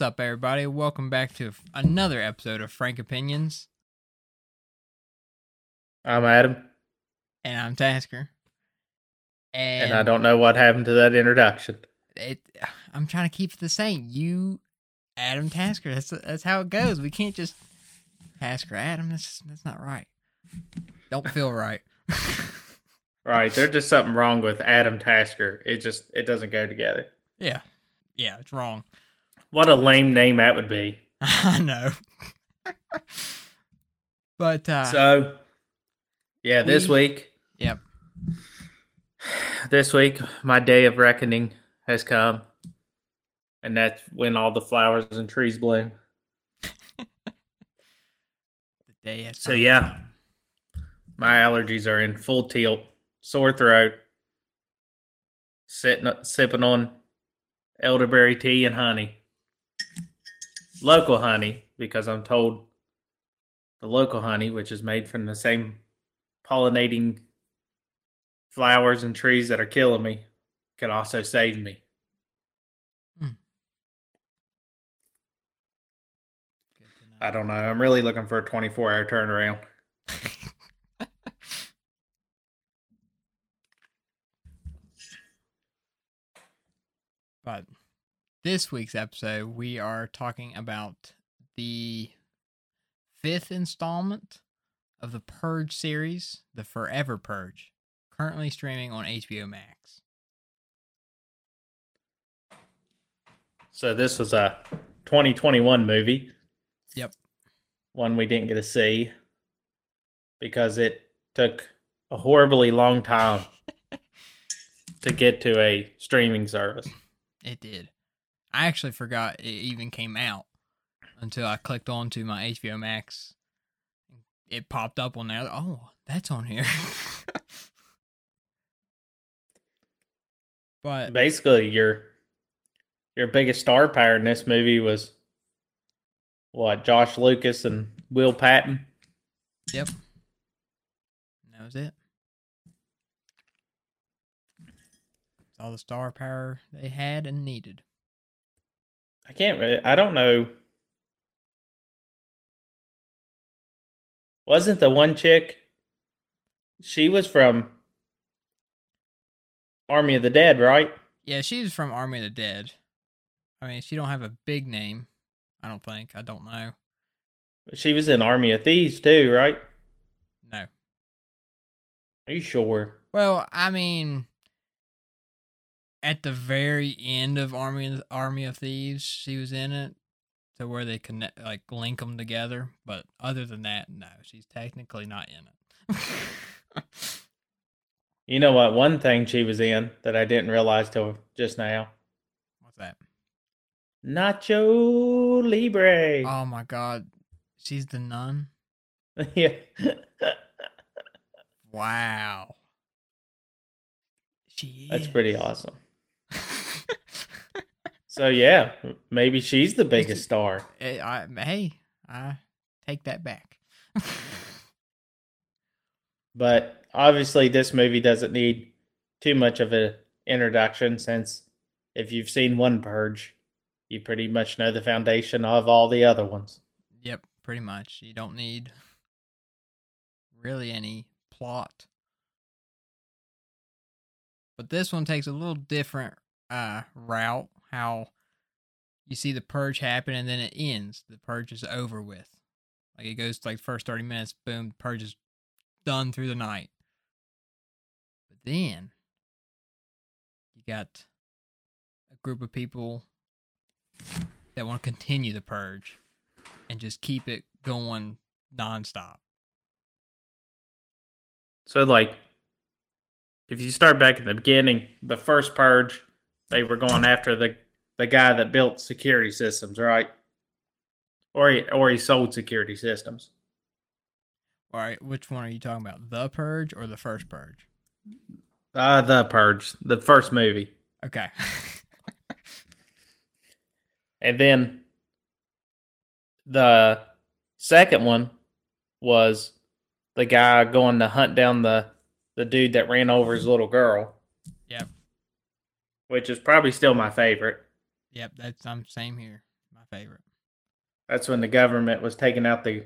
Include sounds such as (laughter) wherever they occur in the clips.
What's up, everybody? Welcome back to another episode of Frank Opinions, I'm Adam, and I'm Tasker. And, and I don't know what happened to that introduction. It, I'm trying to keep it the same. You, Adam Tasker. That's that's how it goes. We can't just Tasker Adam. That's that's not right. Don't feel right. (laughs) Right, there's just something wrong with Adam Tasker. It just it doesn't go together. yeah, yeah, it's wrong. What a lame name that would be. (laughs) I know. but uh, So, yeah, this we- week, yep. this week, my day of reckoning has come, and that's when all the flowers and trees bloom. (laughs) The day has So yeah, my allergies are in full tilt, sore throat, sitting sipping on elderberry tea and honey, local honey because I'm told the local honey, which is made from the same pollinating flowers and trees that are killing me, can also save me. Good. I don't know. I'm really looking for a 24 hour turnaround. (laughs) But this week's episode, we are talking about the fifth installment of the Purge series, The Forever Purge, currently streaming on HBO Max. So this was a 2021 movie. Yep. One we didn't get to see because it took a horribly long time (laughs) to get to a streaming service. It did. I actually forgot it even came out until I clicked onto my HBO Max. It popped up on there. Oh, that's on here. (laughs) but Basically, your your biggest star power in this movie was what Josh Lucas and Will Patton. Yep. That was it. It's all the star power they had and needed. I can't. Really, I don't know. Wasn't the one chick? She was from Army of the Dead, right? Yeah, she's from Army of the Dead. I mean, she don't have a big name. I don't think. I don't know. She was in Army of Thieves too, right? No. Are you sure? Well, I mean, at the very end of Army Army of Thieves, she was in it, to where they connect, like link them together. But other than that, no, she's technically not in it. You know what? One thing she was in that I didn't realize till just now. What's that? Nacho Libre. Oh my god, she's the nun. (laughs) yeah. Wow. She That's is. pretty awesome. So yeah, maybe she's the biggest star. I, hey, I take that back. But obviously, this movie doesn't need too much of an introduction since if you've seen one Purge, you pretty much know the foundation of all the other ones. Yep, pretty much. You don't need really any plot. But this one takes a little different uh route how you see the purge happen and then it ends. The purge is over with. Like it goes like first 30 minutes, boom, purge is done through the night. But then you got a group of people that want to continue the purge and just keep it going nonstop. So, like, if you start back at the beginning, the first Purge, they were going after the the guy that built security systems, right? Or he, or he sold security systems. All right, which one are you talking about? The purge or the first purge? Uh, the Purge, the first movie. Okay. (laughs) And then the second one was the guy going to hunt down the the dude that ran over his little girl. Which is probably still my favorite. Yep, that's I'm same here. my favorite. That's when the government was taking out the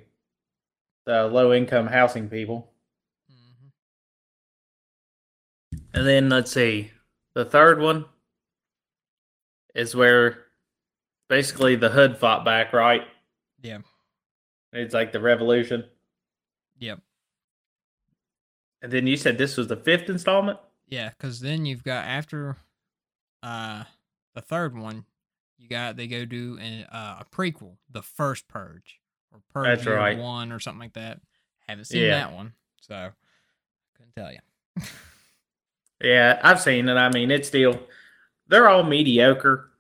the low income housing people. Mm-hmm. And then let's see. The third one is where basically the hood fought back, right? Yeah. It's like the revolution. Yep. And then you said this was the fifth installment? Yeah, because then you've got after uh the third one, you got they go do an, uh, a prequel, the first Purge or Purge That's right. One or something like that. Haven't seen Yeah. that one, so couldn't tell you. (laughs) Yeah, I've seen it. I mean, it's still they're all mediocre.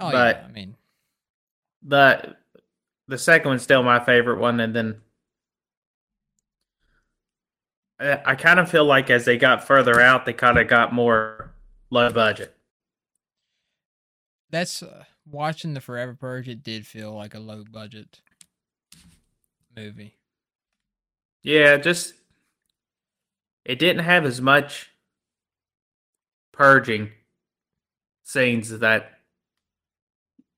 Oh But- yeah, I mean, The the second one's still my favorite one, and then I I kind of feel like as they got further out, they kind of got more low budget. That's uh, watching the Forever Purge. It did feel like a low budget movie. Yeah, just it didn't have as much purging scenes that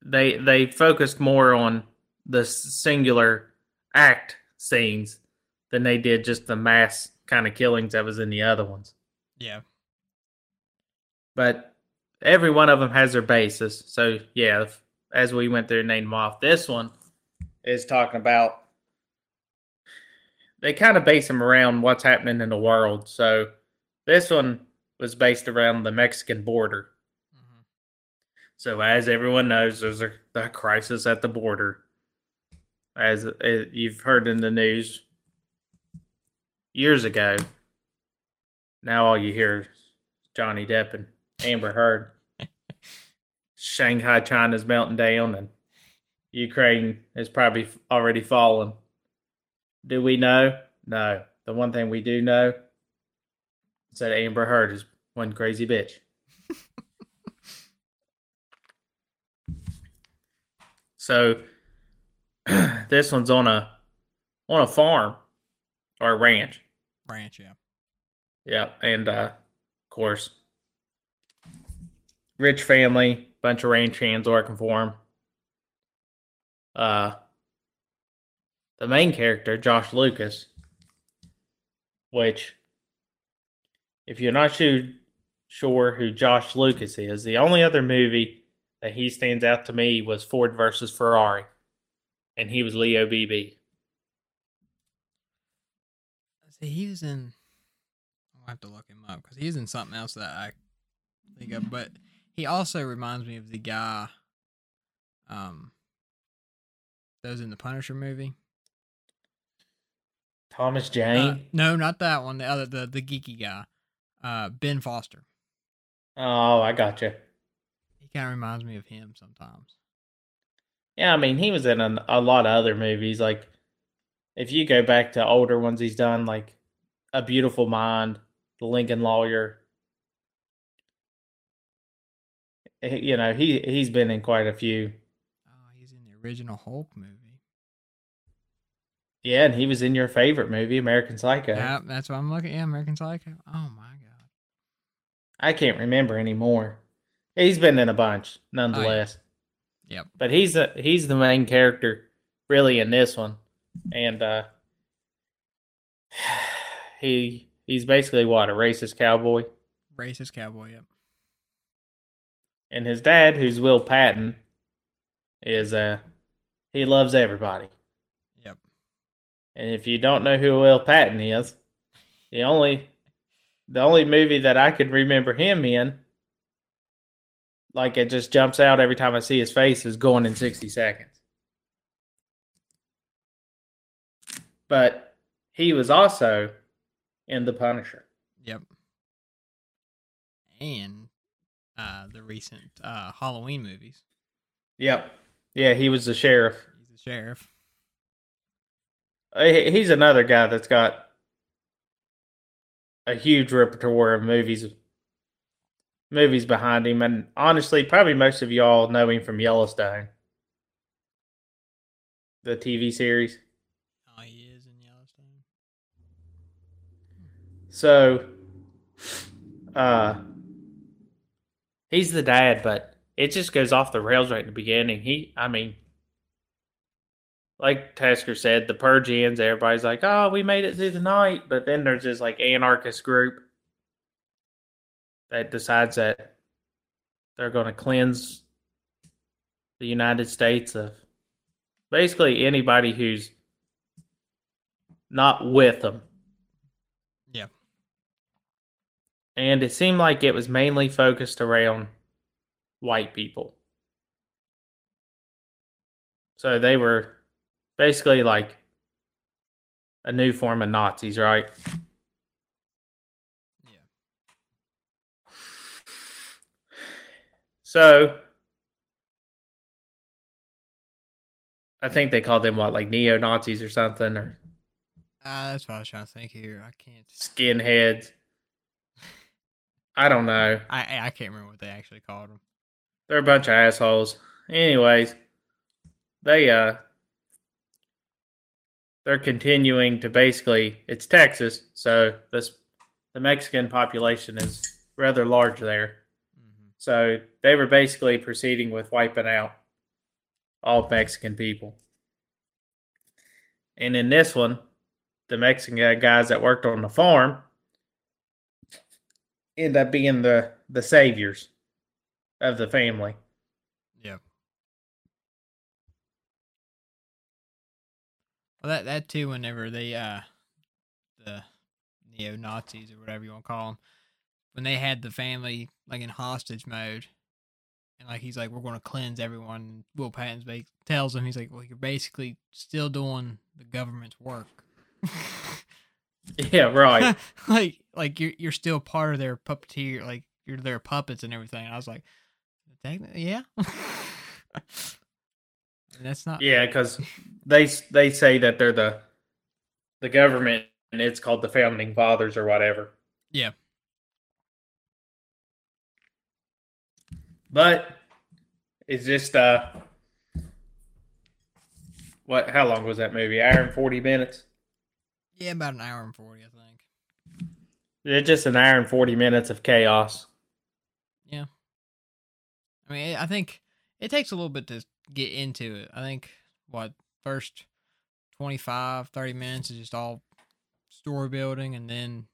they they focused more on the singular act scenes than they did just the mass kind of killings that was in the other ones. Yeah, But every one of them has their basis. So yeah, if- as we went through and named them off, this one is talking about they kind of base them around what's happening in the world. So this one was based around the Mexican border. hmm So as everyone knows, there's a, a crisis at the border. As uh, you've heard in the news years ago, now all you hear is Johnny Depp and Amber Heard. Shanghai, China's melting down, and Ukraine is probably already fallen. Do we know? No. The one thing we do know is that Amber Heard is one crazy bitch. (laughs) So (clears throat) this one's on a on a farm or a ranch. Ranch. Yeah, Yeah, and uh, of course, rich family, bunch of ranch hands working for him. Uh, the main character, Josh Lucas, which, if you're not sure, who Josh Lucas is, the only other movie that he stands out to me was Ford versus Ferrari, and he was Leo Beebe. see, he was in. I'll have to look him up because he's in something else that I think of, but he also reminds me of the guy. Um, that was in the Punisher movie. Thomas Uh, Jane. no, not that one. The other, the the geeky guy, uh, Ben Foster. oh, I got you. He kind of reminds me of him sometimes. Yeah, I mean, he was in a, a lot of other movies. Like, if you go back to older ones he's done, like A Beautiful Mind, The Lincoln Lawyer. You know, he he's been in quite a few. Oh, he's in the original Hulk movie. Yeah, and he was in your favorite movie, American Psycho. Yeah, that's what I'm looking. Yeah, American Psycho. Oh my god. I can't remember anymore. He's been in a bunch, nonetheless. Yep. But he's a, he's the main character, really, in this one, and uh, (sighs) he he's basically what a racist cowboy. Racist cowboy. Yep. And his dad, who's Will Patton, is uh he loves everybody. Yep. And if you don't know who Will Patton is, the only the only movie that I could remember him in, like it just jumps out every time I see his face, is Going in sixty seconds. But he was also in The Punisher. Yep. And uh, the recent uh, Halloween movies. Yep. Yeah, he was the sheriff. He's the sheriff. Uh, He's another guy that's got a huge repertoire of movies movies behind him and honestly probably most of y'all know him from Yellowstone the TV series Oh, he is in Yellowstone. so uh he's the dad but it just goes off the rails right in the beginning he I mean like Tasker said, the purge ends. Everybody's like, "Oh, we made it through the night," but then there's this like anarchist group that decides that they're going to cleanse the United States of basically anybody who's not with them. Yeah. And it seemed like it was mainly focused around white people. So they were basically like a new form of Nazis, right? Yeah. So I think they called them what, like neo Nazis or something, or Uh, that's what I was trying to think here. I can't. skinheads. I don't know. I I can't remember what they actually called them. They're a bunch of assholes. Anyways, they uh they're continuing to basically it's Texas, so this the Mexican population is rather large there. hmm So they were basically proceeding with wiping out all Mexican people. And in this one, the Mexican guys that worked on the farm end up being the the saviors of the family. Yeah. Well, that that too. Whenever they uh, the neo Nazis or whatever you want to call them, when they had the family like in hostage mode, and like he's like, we're going to cleanse everyone. Will Patton's ba- tells him he's like, well, you're basically still doing the government's work. (laughs) (laughs) Yeah, right. (laughs) like like you're you're still part of their puppeteer like you're their puppets and everything. I was like, yeah. (laughs) That's not yeah, because they they say that they're the the government, and it's called the founding fathers or whatever. Yeah. But it's just uh, what? How long was that movie? Hour and forty minutes. Yeah about an hour and forty, I think. It's just an hour and forty minutes of chaos. Yeah. I mean, I think it takes a little bit to get into it. I think what first 25, 30 minutes is just all story building, and then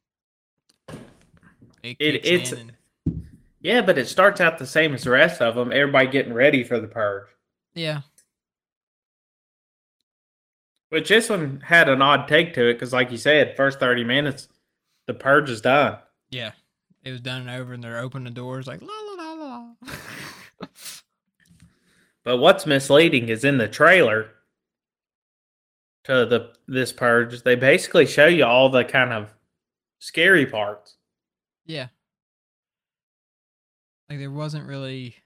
it, It- it's- in and- Yeah, but it starts out the same as the rest of them. Everybody getting ready for the purge. yeah, Which this one had an odd take to it because, like you said, first thirty minutes, the purge is done. yeah. It was done and over, and they're opening the doors like la la la la. la. (laughs) But what's misleading is in the trailer to the this purge, they basically show you all the kind of scary parts. Yeah. Like there wasn't really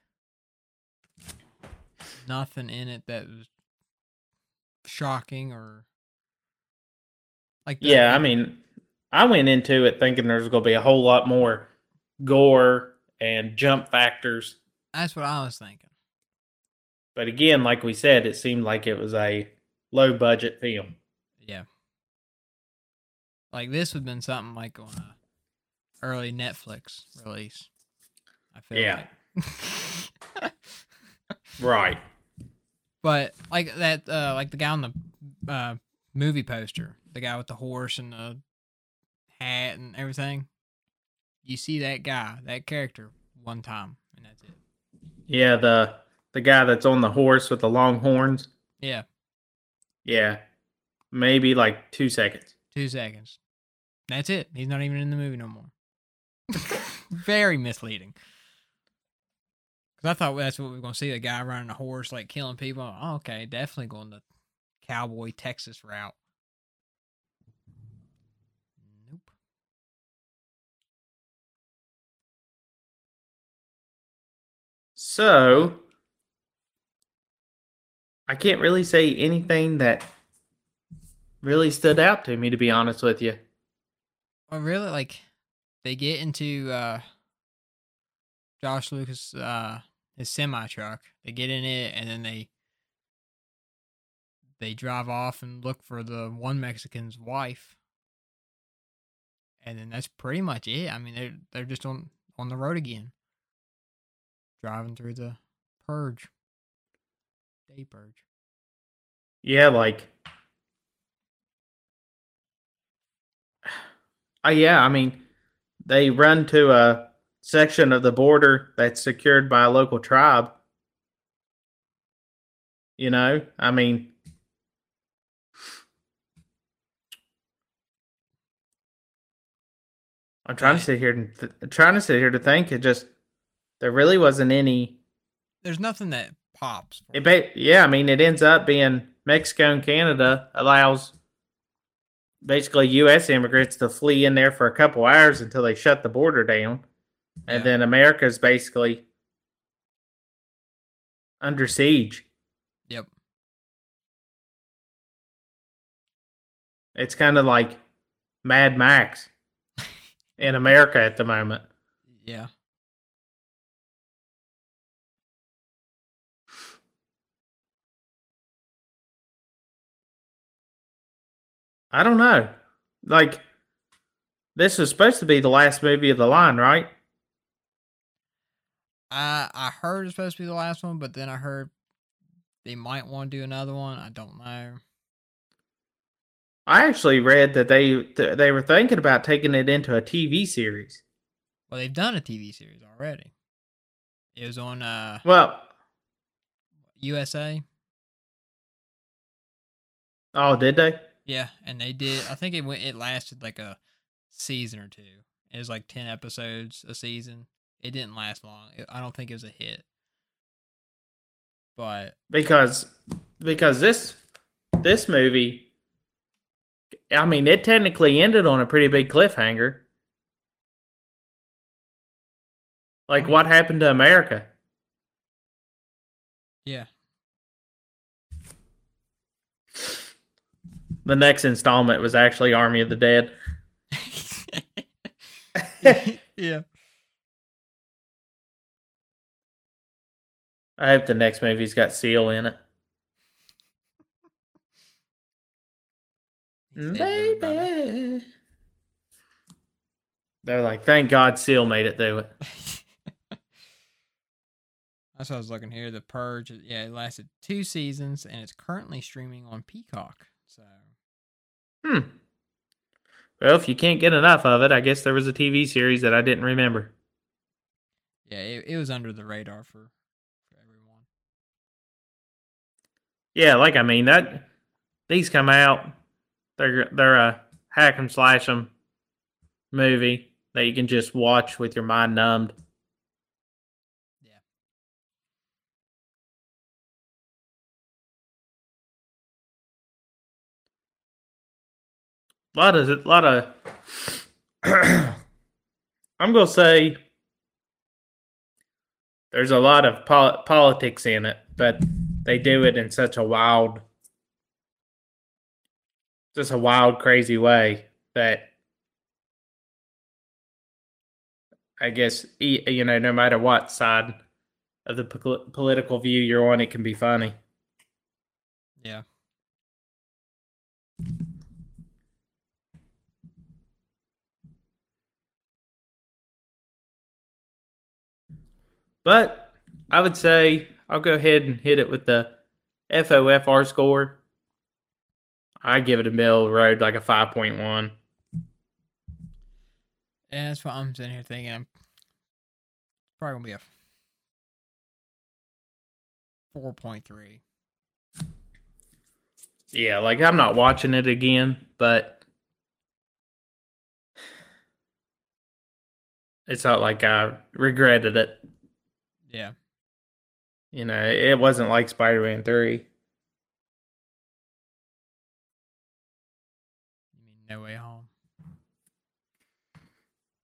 nothing in it that was shocking or like Yeah, I mean, I went into it thinking there's going to be a whole lot more gore and jump factors. that's what I was thinking. But again, like we said, it seemed like it was a low budget film. Yeah. Like this would have been something like on a early Netflix release. I feel Yeah. like. (laughs) Right. But like that, uh, like the guy on the uh, movie poster, the guy with the horse and the hat and everything. You see that guy, that character, one time, and that's it. Yeah, the the guy that's on the horse with the long horns. Yeah, Yeah. Maybe like 2 seconds. two seconds. That's it. He's not even in the movie no more. (laughs) Very misleading. Because I thought that's what we were going to see the guy riding a horse, like killing people. Oh, okay, definitely going the cowboy Texas route. Nope. So, I can't really say anything that really stood out to me, to be honest with you. Well, really, like they get into uh Josh Lucas uh his semi truck. They get in it and then they they drive off and look for the one Mexican's wife. And then that's pretty much it. I mean, they're they're just on on the road again, driving through the purge, day purge. Yeah, like. (sighs) Uh, yeah, I mean, they run to a section of the border that's secured by a local tribe. You know, I mean, I'm trying to sit here and th- trying to sit here to think. It just there really wasn't any. There's nothing that pops. It ba- yeah, I mean, it ends up being Mexico and Canada allows basically U.S. immigrants to flee in there for a couple hours until they shut the border down, and Yeah. then America's basically under siege. Yep. It's kind of like Mad Max (laughs) in America at the moment. Yeah. I don't know. Like, this is supposed to be the last movie of the line, right? I I heard it's supposed to be the last one, but then I heard they might want to do another one. I don't know. I actually read that they th- they were thinking about taking it into a TV series. Well, they've done a TV series already. It was on uh Well, USA. oh, did they? Yeah, and they did. I think it went. It lasted like a season or two. It was like ten episodes a season. It didn't last long. I don't think it was a hit. But Because because this this movie, I mean, it technically ended on a pretty big cliffhanger. Like, what mm-hmm. happened to America? yeah, The next installment was actually Army of the Dead. (laughs) yeah. I hope the next movie's got Seal in it. He's dead, brother. Baby. They're like, thank God Seal made it through it. (laughs) That's what I was looking here. The Purge, yeah, it lasted two seasons and it's currently streaming on Peacock. So Hmm. Well, if you can't get enough of it, I guess there was a TV series that I didn't remember. yeah, it, it was under the radar for for everyone. Yeah, like I mean that these come out. They're they're a hack and slash 'em movie that you can just watch with your mind numbed. Yeah. A lot of a lot of. (clears throat) I'm gonna say there's a lot of pol- politics in it, but they do it in such a wild, just a wild, crazy way that I guess you know, no matter what side of the pol- political view you're on, it can be funny. Yeah. But I would say I'll go ahead and hit it with the FOFR score. I give it a middle road like a 5.1. Yeah, that's what I'm sitting here thinking. I'm probably gonna be a four point three. Yeah, like I'm not watching it again, but it's not like I regretted it. Yeah. You know, it wasn't like Spider Man 3. You mean No Way Home?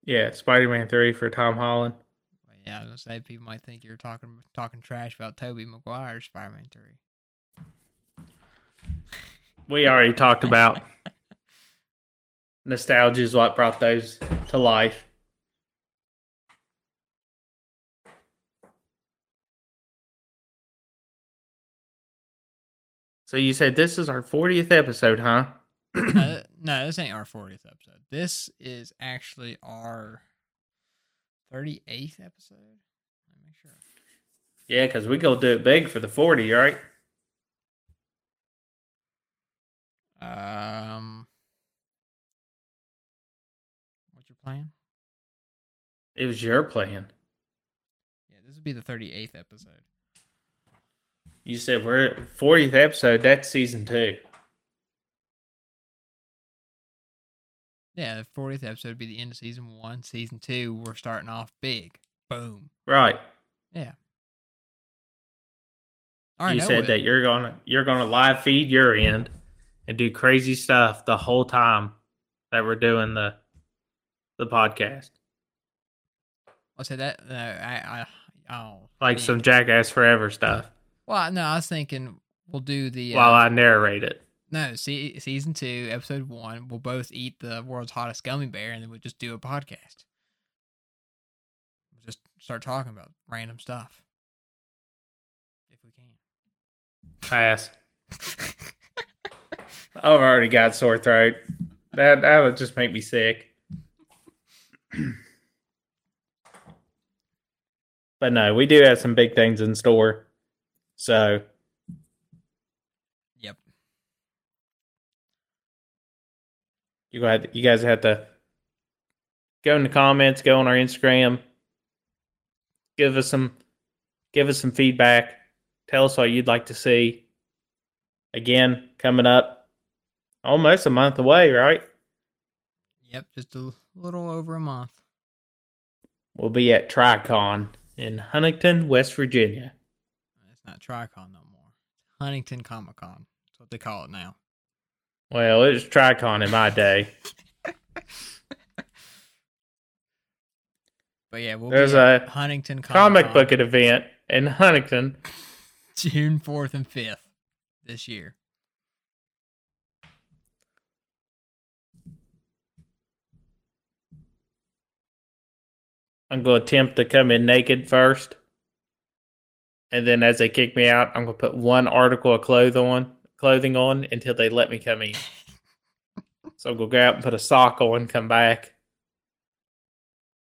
Yeah, Spider Man 3 for Tom Holland. Yeah, I was gonna say people might think you're talking talking trash about Tobey Maguire's Spider Man three. We already talked about (laughs) nostalgia is what brought those to life. So you said this is our 40th episode, huh? uh, (clears throat) no, this ain't our 40th episode. This is actually our 38th episode. Let me make sure. yeah, because we go to do it big for the 40, right? Um, what's your plan? It was your plan. Yeah, this would be the thirty-eighth episode. You said we're at 40th episode. That's season two. Yeah, the fortieth episode would be the end of season one. Season two, we're starting off big. Boom. Right. Yeah. All right. you said that you're gonna you're gonna live feed your end and do crazy stuff the whole time that we're doing the the podcast. I said that. Uh, I, I, oh, Like yeah. some Jackass Forever stuff Well, no, I was thinking we'll do the uh, while I narrate it. no see, season two, episode one. We'll both eat the world's hottest gummy bear, and then we'll just do a podcast. We'll just start talking about random stuff if we can. Pass. I've already got sore throat. That that would just make me sick. (clears throat) but no, we do have some big things in store. So Yep. you go ahead, you guys have to go in the comments, go on our Instagram, give us some give us some feedback. Tell us what you'd like to see. Again, coming up almost a month away, right? Yep. Just a little over a month. We'll be at TriCon in Huntington, West Virginia. Not Tricon no more. Huntington Comic Con. That's what they call it now. Well, it was TriCon in my day. (laughs) But yeah, we'll There's a Huntington Comic Comic-Con book event in Huntington. (laughs) June fourth and fifth this year. I'm going to attempt to come in naked first. And then as they kick me out, I'm going to put one article of clothing on, clothing on until they let me come in. (laughs) so I'm going to go out and put a sock on, come back.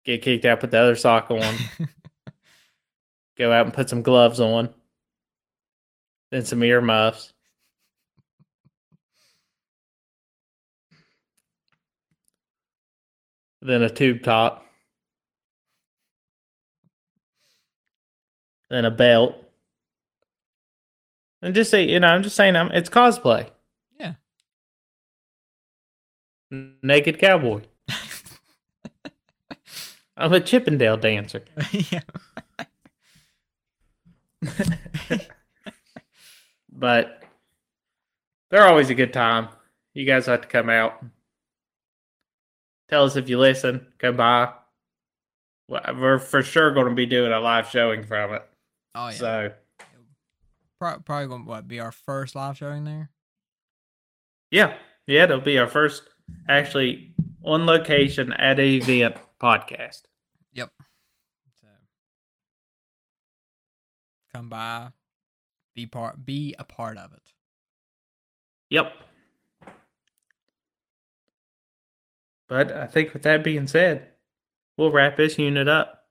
Get kicked out, put the other sock on. (laughs) go out and put some gloves on. Then some earmuffs. Then a tube top. Then a belt. And just say, you know, I'm just saying I'm it's cosplay. Yeah. Naked cowboy. (laughs) I'm a Chippendale dancer. (laughs) yeah. (laughs) but they're always a good time. You guys have to come out. Tell us if you listen. Come by. We're for sure going to be doing a live showing from it. Oh yeah. So Pro- probably going to what be our first live showing there. yeah, yeah, it'll be our first actually on location at an event podcast. Yep. So come by, be part, be a part of it. Yep. But I think with that being said, we'll wrap this unit up.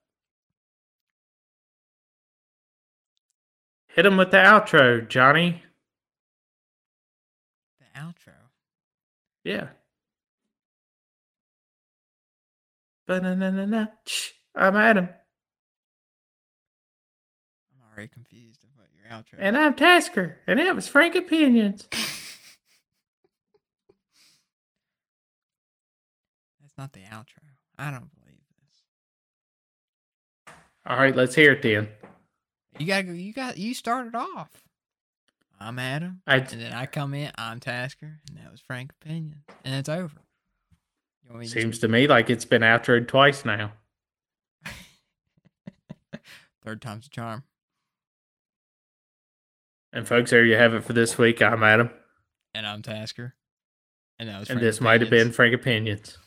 Hit him with the outro, Johnny. The outro. Yeah. Ba-na-na-na-na. I'm Adam. I'm already confused about your outro. And I'm Tasker. And that was Frank Opinions. (laughs) That's not the outro. I don't believe this. All right, let's hear it then. You got to You got. You started off. I'm Adam, I, and then I come in. I'm Tasker, and that was Frank Opinion, and it's over. You want me to seems to me like it's been outroed twice now. (laughs) Third time's a charm. And folks, there you have it for this week. I'm Adam. And I'm Tasker. And that was And Frank this might have been Frank Opinions.